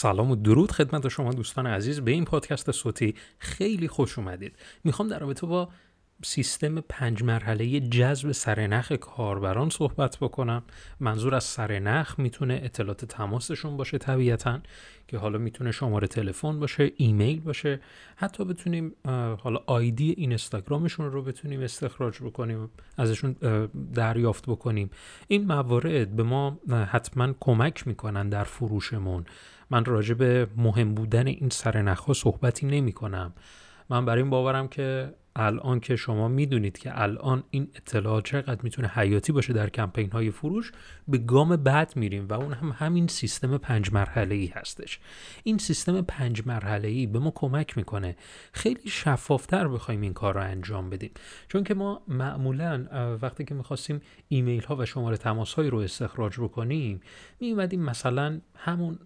سلام و درود خدمت شما دوستان عزیز. به این پادکست صوتی خیلی خوش اومدید. می‌خوام در رابطه با سیستم پنج مرحله جذب سرنخ کاربران صحبت بکنم. منظور از سرنخ می‌تونه اطلاعات تماسشون باشه طبیعتا که حالا می‌تونه شماره تلفن باشه ایمیل باشه. حتی بتونیم حالا آیدی اینستاگرامشون رو بتونیم استخراج بکنیم ازشون دریافت بکنیم. این موارد به ما حتما کمک می‌کنن در فروشمون. من راجع به مهم بودن این سرنخ ها صحبتی نمی کنم من بر این باورم که الان که شما می‌دونید که الان این اطلاعات چقدر می‌تونه حیاتی باشه در کمپین های فروش به گام بعد میریم و اون هم همین سیستم پنج مرحله ای هستش. این سیستم پنج مرحله ای به ما کمک می‌کنه. خیلی شفافتر بخوایم این کار رو انجام بدیم. چون که ما معمولا وقتی که می‌خواستیم ایمیل ها و شماره تماس های رو استخراج بکنیم میومدیم مثلا همون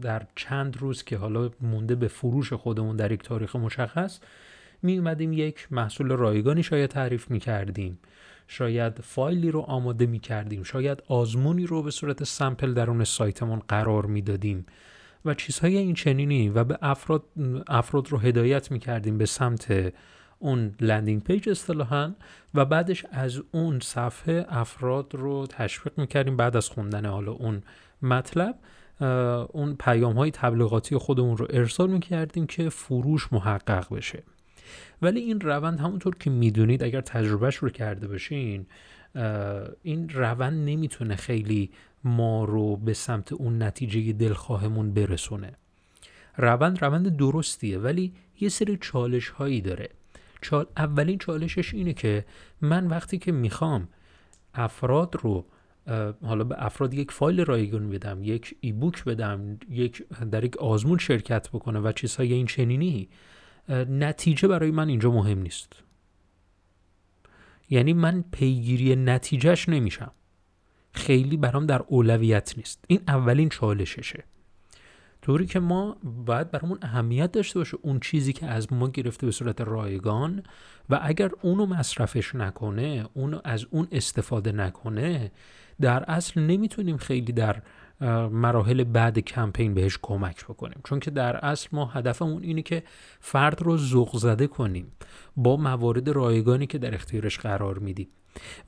در چند روز که حالا مونده به فروش خودمون در یک تاریخ مشخص می اومدیم یک محصول رایگانی شاید تعریف می کردیم شاید فایلی رو آماده می کردیم شاید آزمونی رو به صورت سمپل درون سایتمون قرار می دادیم و چیزهای این چنینی و به افراد, افراد رو هدایت می کردیم به سمت اون landing page اصطلاحا و بعدش از اون صفحه افراد رو تشویق می‌کردیم بعد از خوندن حالا اون مطلب. اون پیام های تبلیغاتی خودمون رو ارسال می‌کردیم که فروش محقق بشه. ولی این روند همونطور که می‌دونید اگر تجربهش رو کرده باشین این روند نمی‌تونه خیلی ما رو به سمت اون نتیجه دلخواهمون برسونه. روند روند درستیه ولی یه سری چالش هایی داره. چال... اولین چالشش اینه که من وقتی که می‌خوام افراد رو حالا به افراد یک فایل رایگان بدم یک ای بوک بدم یک در یک آزمون شرکت بکنه و چیزهای این چنینی نتیجه برای من اینجا مهم نیست. یعنی من پیگیری نتیجهش نمیشم. خیلی برام در اولویت نیست. این اولین چالششه. طوری که ما باید برامون اهمیت داشته باشه اون چیزی که از ما گرفته به صورت رایگان و اگر اونو مصرفش نکنه اونو از اون استفاده نکنه در اصل نمی‌تونیم خیلی در مراحل بعد کمپین بهش کمک بکنیم. چون که در اصل ما هدفمون اینه که فرد رو ذوق زده کنیم با موارد رایگانی که در اختیارش قرار میدیم.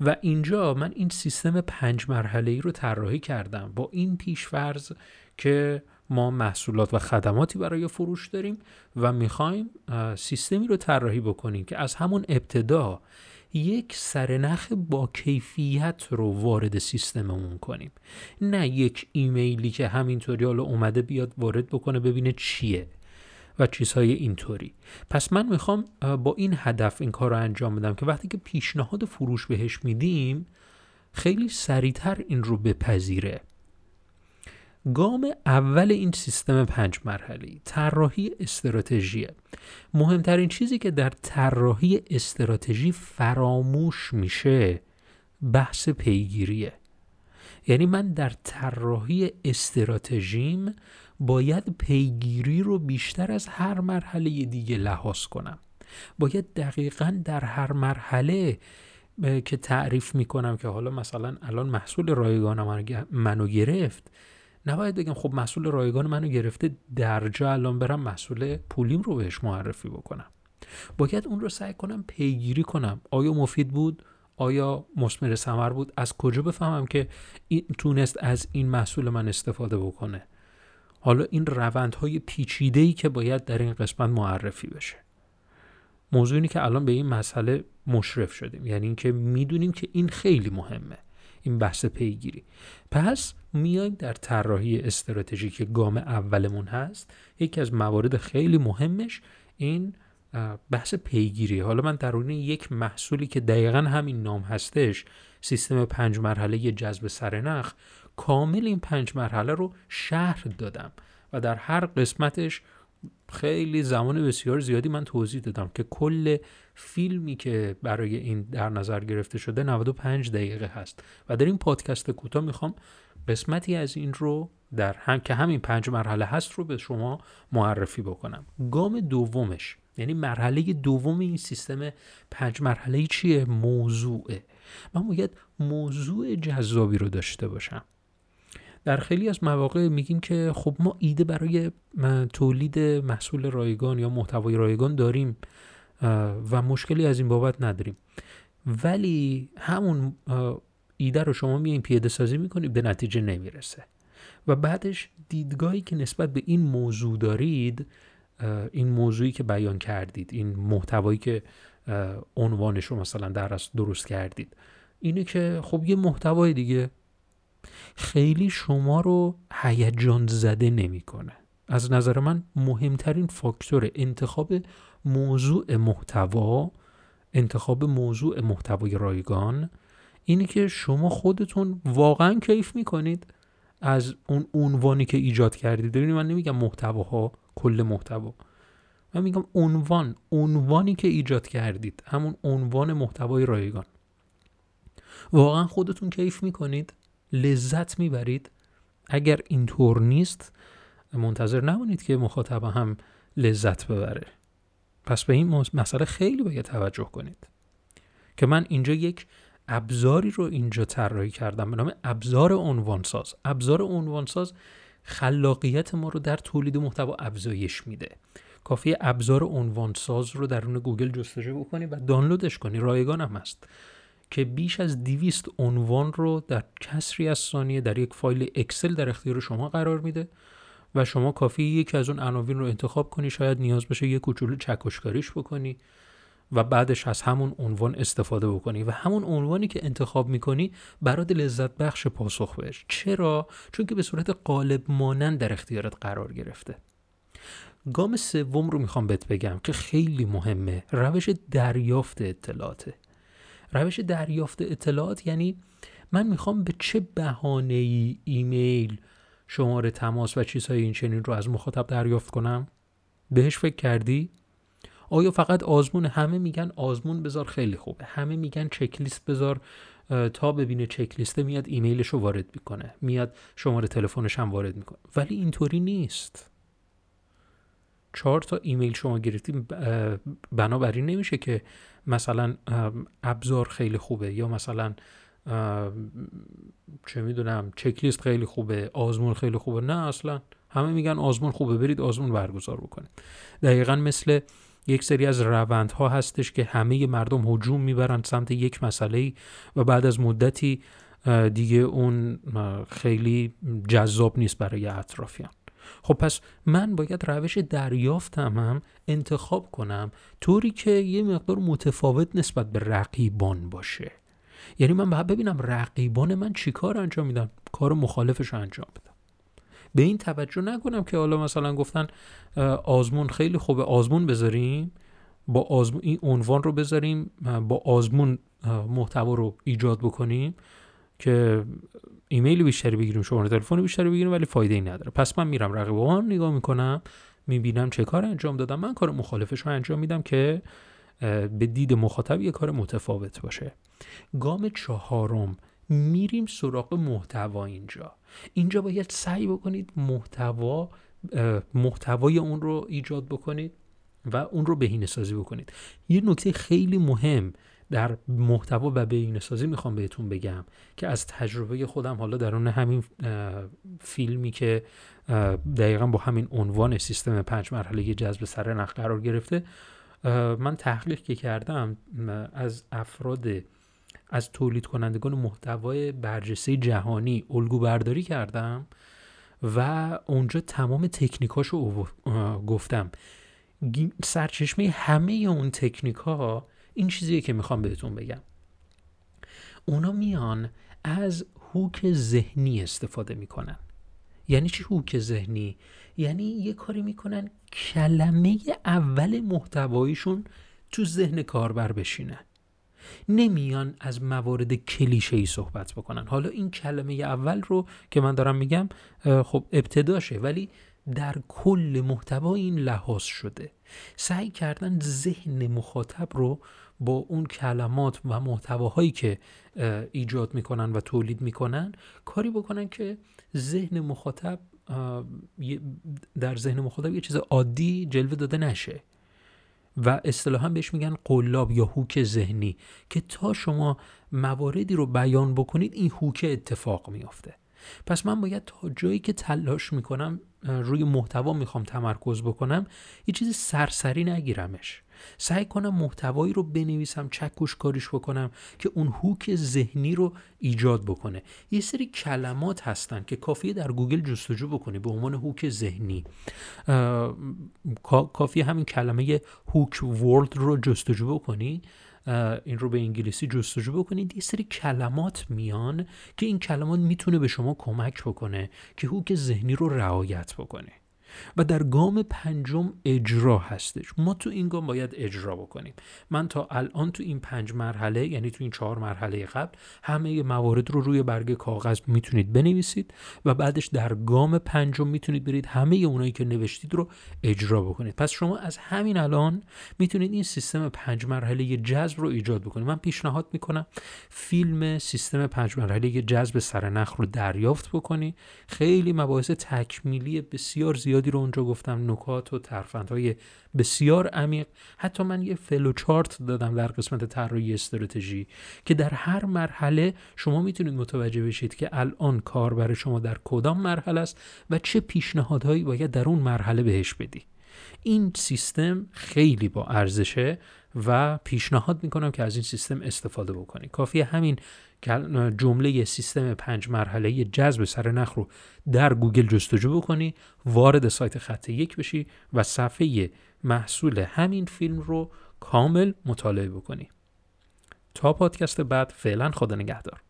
و اینجا من این سیستم پنج مرحله ای رو طراحی کردم. با این پیشفرض که ما محصولات و خدماتی برای فروش داریم و می‌خوایم سیستمی رو طراحی بکنیم که از همون ابتدا یک سرنخ با کیفیت رو وارد سیستممون کنیم. نه یک ایمیلی که همینطوری حالا اومده بیاد وارد بکنه ببینه چیه و چیزهای اینطوری. پس من می‌خوام با این هدف این کار رو انجام بدم که وقتی که پیشنهاد فروش بهش میدیم خیلی سریعتر این رو بپذیره. گام اول این سیستم پنج مرحله طراحی استراتژی. مهمترین چیزی که در طراحی استراتژی فراموش میشه بحث پیگیریه. یعنی من در طراحی استراتژیم باید پیگیری رو بیشتر از هر مرحله دیگه لحاظ کنم. باید دقیقا در هر مرحله که تعریف می‌کنم که حالا مثلا الان محصول رایگان منو گرفت نباید بگم خب مسئول رایگان منو گرفته درجا الان برم مسئول پولیم رو بهش معرفی بکنم. باید اون رو سعی کنم پیگیری کنم. آیا مفید بود؟ آیا مسمر ثمر بود؟ از کجا بفهمم که این تونست از این محصول من استفاده بکنه؟ حالا این روندهای پیچیده ای که باید در این قسمت معرفی بشه. موضوعی که الان به این مسئله مشرف شدیم. یعنی اینکه می‌دونیم که این خیلی مهمه. این بحث پیگیری. پس میایم در طراحی استراتژیک گام اولمون هست. یکی از موارد خیلی مهمش این بحث پیگیری. حالا من درون یک محصولی که دقیقا همین نام هستش سیستم پنج مرحله جذب سرنخ کامل این پنج مرحله رو شهر دادم و در هر قسمتش خیلی زمان بسیار زیادی من توضیح دادم که کل فیلمی که برای این در نظر گرفته شده 95 دقیقه هست. و در این پادکست کوتاه می‌خوام قسمتی از این رو در هم که همین پنج مرحله هست رو به شما معرفی بکنم. گام دومش یعنی مرحله دوم این سیستم پنج مرحله چیه؟ موضوعه. من باید موضوع جذابی رو داشته باشم. در خیلی از مواقع میگیم که خب ما ایده برای تولید محصول رایگان یا محتوای رایگان داریم و مشکلی از این بابت نداریم. ولی همون ایده رو شما میایین پیاده سازی می‌کنید به نتیجه نمی‌رسه. و بعدش دیدگاهی که نسبت به این موضوع دارید این موضوعی که بیان کردید این محتوایی که عنوانش رو مثلا در درست کردید اینه که خب یه محتوای دیگه خیلی شما رو هیجان زده نمی‌کنه. از نظر من مهمترین فاکتور انتخاب موضوع محتوا انتخاب موضوع محتوای رایگان اینه که شما خودتون واقعا کیف می‌کنید از اون عنوانی که ایجاد کردید. ببینید من نمیگم محتواها کل محتوا. من میگم عنوان عنوانی که ایجاد کردید همون عنوان محتوای رایگان. واقعا خودتون کیف می‌کنید لذت می‌برید. اگر اینطور نیست منتظر نمونید که مخاطب هم لذت ببره. پس به این مسئله خیلی باید توجه کنید. که من اینجا یک ابزاری رو اینجا طراحی کردم. به نام ابزار عنوانساز. ابزار عنوانساز خلاقیت ما رو در تولید محتوا افزایش میده. کافی ابزار عنوانساز رو درون گوگل جستجو بکنی و دانلودش کنی. رایگان هم هست. که بیش از 200 عنوان رو در کسری از ثانیه در یک فایل اکسل در اختیار شما قرار میده و شما کافی یکی از اون عناوین رو انتخاب کنی شاید نیاز بشه یه کوچولو چکشکاریش بکنی و بعدش از همون عنوان استفاده بکنی و همون عنوانی که انتخاب می‌کنی برات لذت بخش پاسخ بهش. چرا؟ چون که به صورت قالب مانند در اختیارت قرار گرفته. گام سوم رو می‌خوام بهت بگم که خیلی مهمه. روش دریافت اطلاعاته. روش دریافت اطلاعات یعنی من می‌خوام به چه بهانه ای ایمیل شماره تماس و چیزهای این چنین رو از مخاطب دریافت کنم؟ بهش فکر کردی؟ آیا فقط آزمون؟ همه میگن آزمون بذار خیلی خوبه همه میگن چکلیست بذار تا ببینه چکلیسته میاد ایمیلش رو وارد می‌کنه میاد شماره تلفنش هم وارد می‌کنه. ولی اینطوری نیست. چهار تا ایمیل شما گرفتیم بنابراین نمیشه که مثلا ابزار خیلی خوبه یا مثلا چه می‌دونم چکلیست خیلی خوبه آزمون خیلی خوبه. نه اصلا همه میگن آزمون خوبه برید آزمون برگزار بکنید. دقیقا مثل یک سری از روندها هستش که همه مردم هجوم می‌برن سمت یک مسئله و بعد از مدتی دیگه اون خیلی جذاب نیست برای اطرافیان. خب پس من باید روش دریافتم هم انتخاب کنم طوری که یه مقدار متفاوت نسبت به رقیبان باشه. یعنی من باید ببینم رقیبان من چی کار انجام میدن کار مخالفش رو انجام بدم. به این توجه نکنم که حالا مثلا گفتن آزمون خیلی خوبه آزمون بذاریم با آزمون این عنوان رو بذاریم با آزمون محتوا رو ایجاد بکنیم. که ایمیل بیشتری بگیریم شماره تلفن بیشتری بگیریم ولی فایده ای نداره. پس من میرم رقیبان نگاه می‌کنم می‌بینم چه کار انجام دادم. من کار مخالفش رو انجام میدم که به دید مخاطب یه کار متفاوت باشه. گام چهارم میریم سراغ محتوا اینجا. اینجا باید سعی بکنید محتوا محتوای اون رو ایجاد بکنید و اون رو بهینه سازی بکنید. یه نکته خیلی مهم در محتوا و بهینه سازی می‌خوام بهتون بگم که از تجربه خودم حالا در اون همین فیلمی که دقیقا با همین عنوان سیستم پنج مرحله جذب سر نخ قرار گرفته من تحقیق که کردم از افراد از تولید کنندگان محتوای برجسته جهانی الگو برداری کردم و اونجا تمام تکنیکاش رو گفتم. سرچشمه همه اون تکنیک ها این چیزیه که می‌خوام بهتون بگم. اونا میان از هوک ذهنی استفاده می‌کنن. یعنی چی هوک ذهنی؟ یعنی یه کاری می‌کنن کلمه اول محتوایشون تو ذهن کاربر بشینه. نمیان از موارد کلیشه ای صحبت بکنن. حالا این کلمه اول رو که من دارم میگم خب ابتداشه ولی در کل محتوا این لحاظ شده. سعی کردن ذهن مخاطب رو با اون کلمات و محتواهایی که ایجاد می‌کنن و تولید می‌کنن کاری بکنن که ذهن مخاطب در ذهن مخاطب یه چیز عادی جلوه داده نشه. و اصطلاحا بهش میگن قلاب یا هوک ذهنی که تا شما مواردی رو بیان بکنید این هوک اتفاق میافته. پس من باید تا جایی که تلاش می‌کنم روی محتوا می‌خوام تمرکز بکنم یه چیز سرسری نگیرمش. سعی کنم محتوایی رو بنویسم چکش کاریش بکنم که اون hook ذهنی رو ایجاد بکنه. یه سری کلمات هستن که کافیه در گوگل جستجو بکنی به عنوان hook ذهنی. کافیه همین کلمه hook word رو جستجو بکنی. این رو به انگلیسی جستجو بکنید. یه سری کلمات میان که این کلمات می‌تونه به شما کمک بکنه که هوک ذهنی رو رعایت بکنه. و در گام پنجم اجرا هستش. ما تو این گام باید اجرا بکنیم. من تا الان تو این پنج مرحله یعنی تو این چهار مرحله قبل همه موارد رو روی برگ کاغذ می‌تونید بنویسید و بعدش در گام پنجم می‌تونید برید همه اونایی که نوشتید رو اجرا بکنید. پس شما از همین الان می‌تونید این سیستم پنج مرحله جذب رو ایجاد بکنید. من پیشنهاد می‌کنم فیلم سیستم پنج مرحله جذب سرنخ رو دریافت بکنید خیلی مباحث تکمیلی بسیار زیاد زیادی رو اونجا گفتم نکات و ترفندهای بسیار عمیق. حتی من یه فلو چارت دادم در قسمت طراحی استراتژی که در هر مرحله شما می‌تونید متوجه بشید که الان کار برای شما در کدام مرحله است و چه پیشنهادهایی باید در اون مرحله بهش بدی. این سیستم خیلی با ارزشه و پیشنهاد می‌کنم که از این سیستم استفاده بکنید کافی همین جمله سیستم پنج مرحله جذب سرنخ رو در گوگل جستجو بکنی وارد سایت خط یک بشی و صفحه محصول همین فیلم رو کامل مطالعه بکنی. تا پادکست بعد فعلا خدا نگهدار.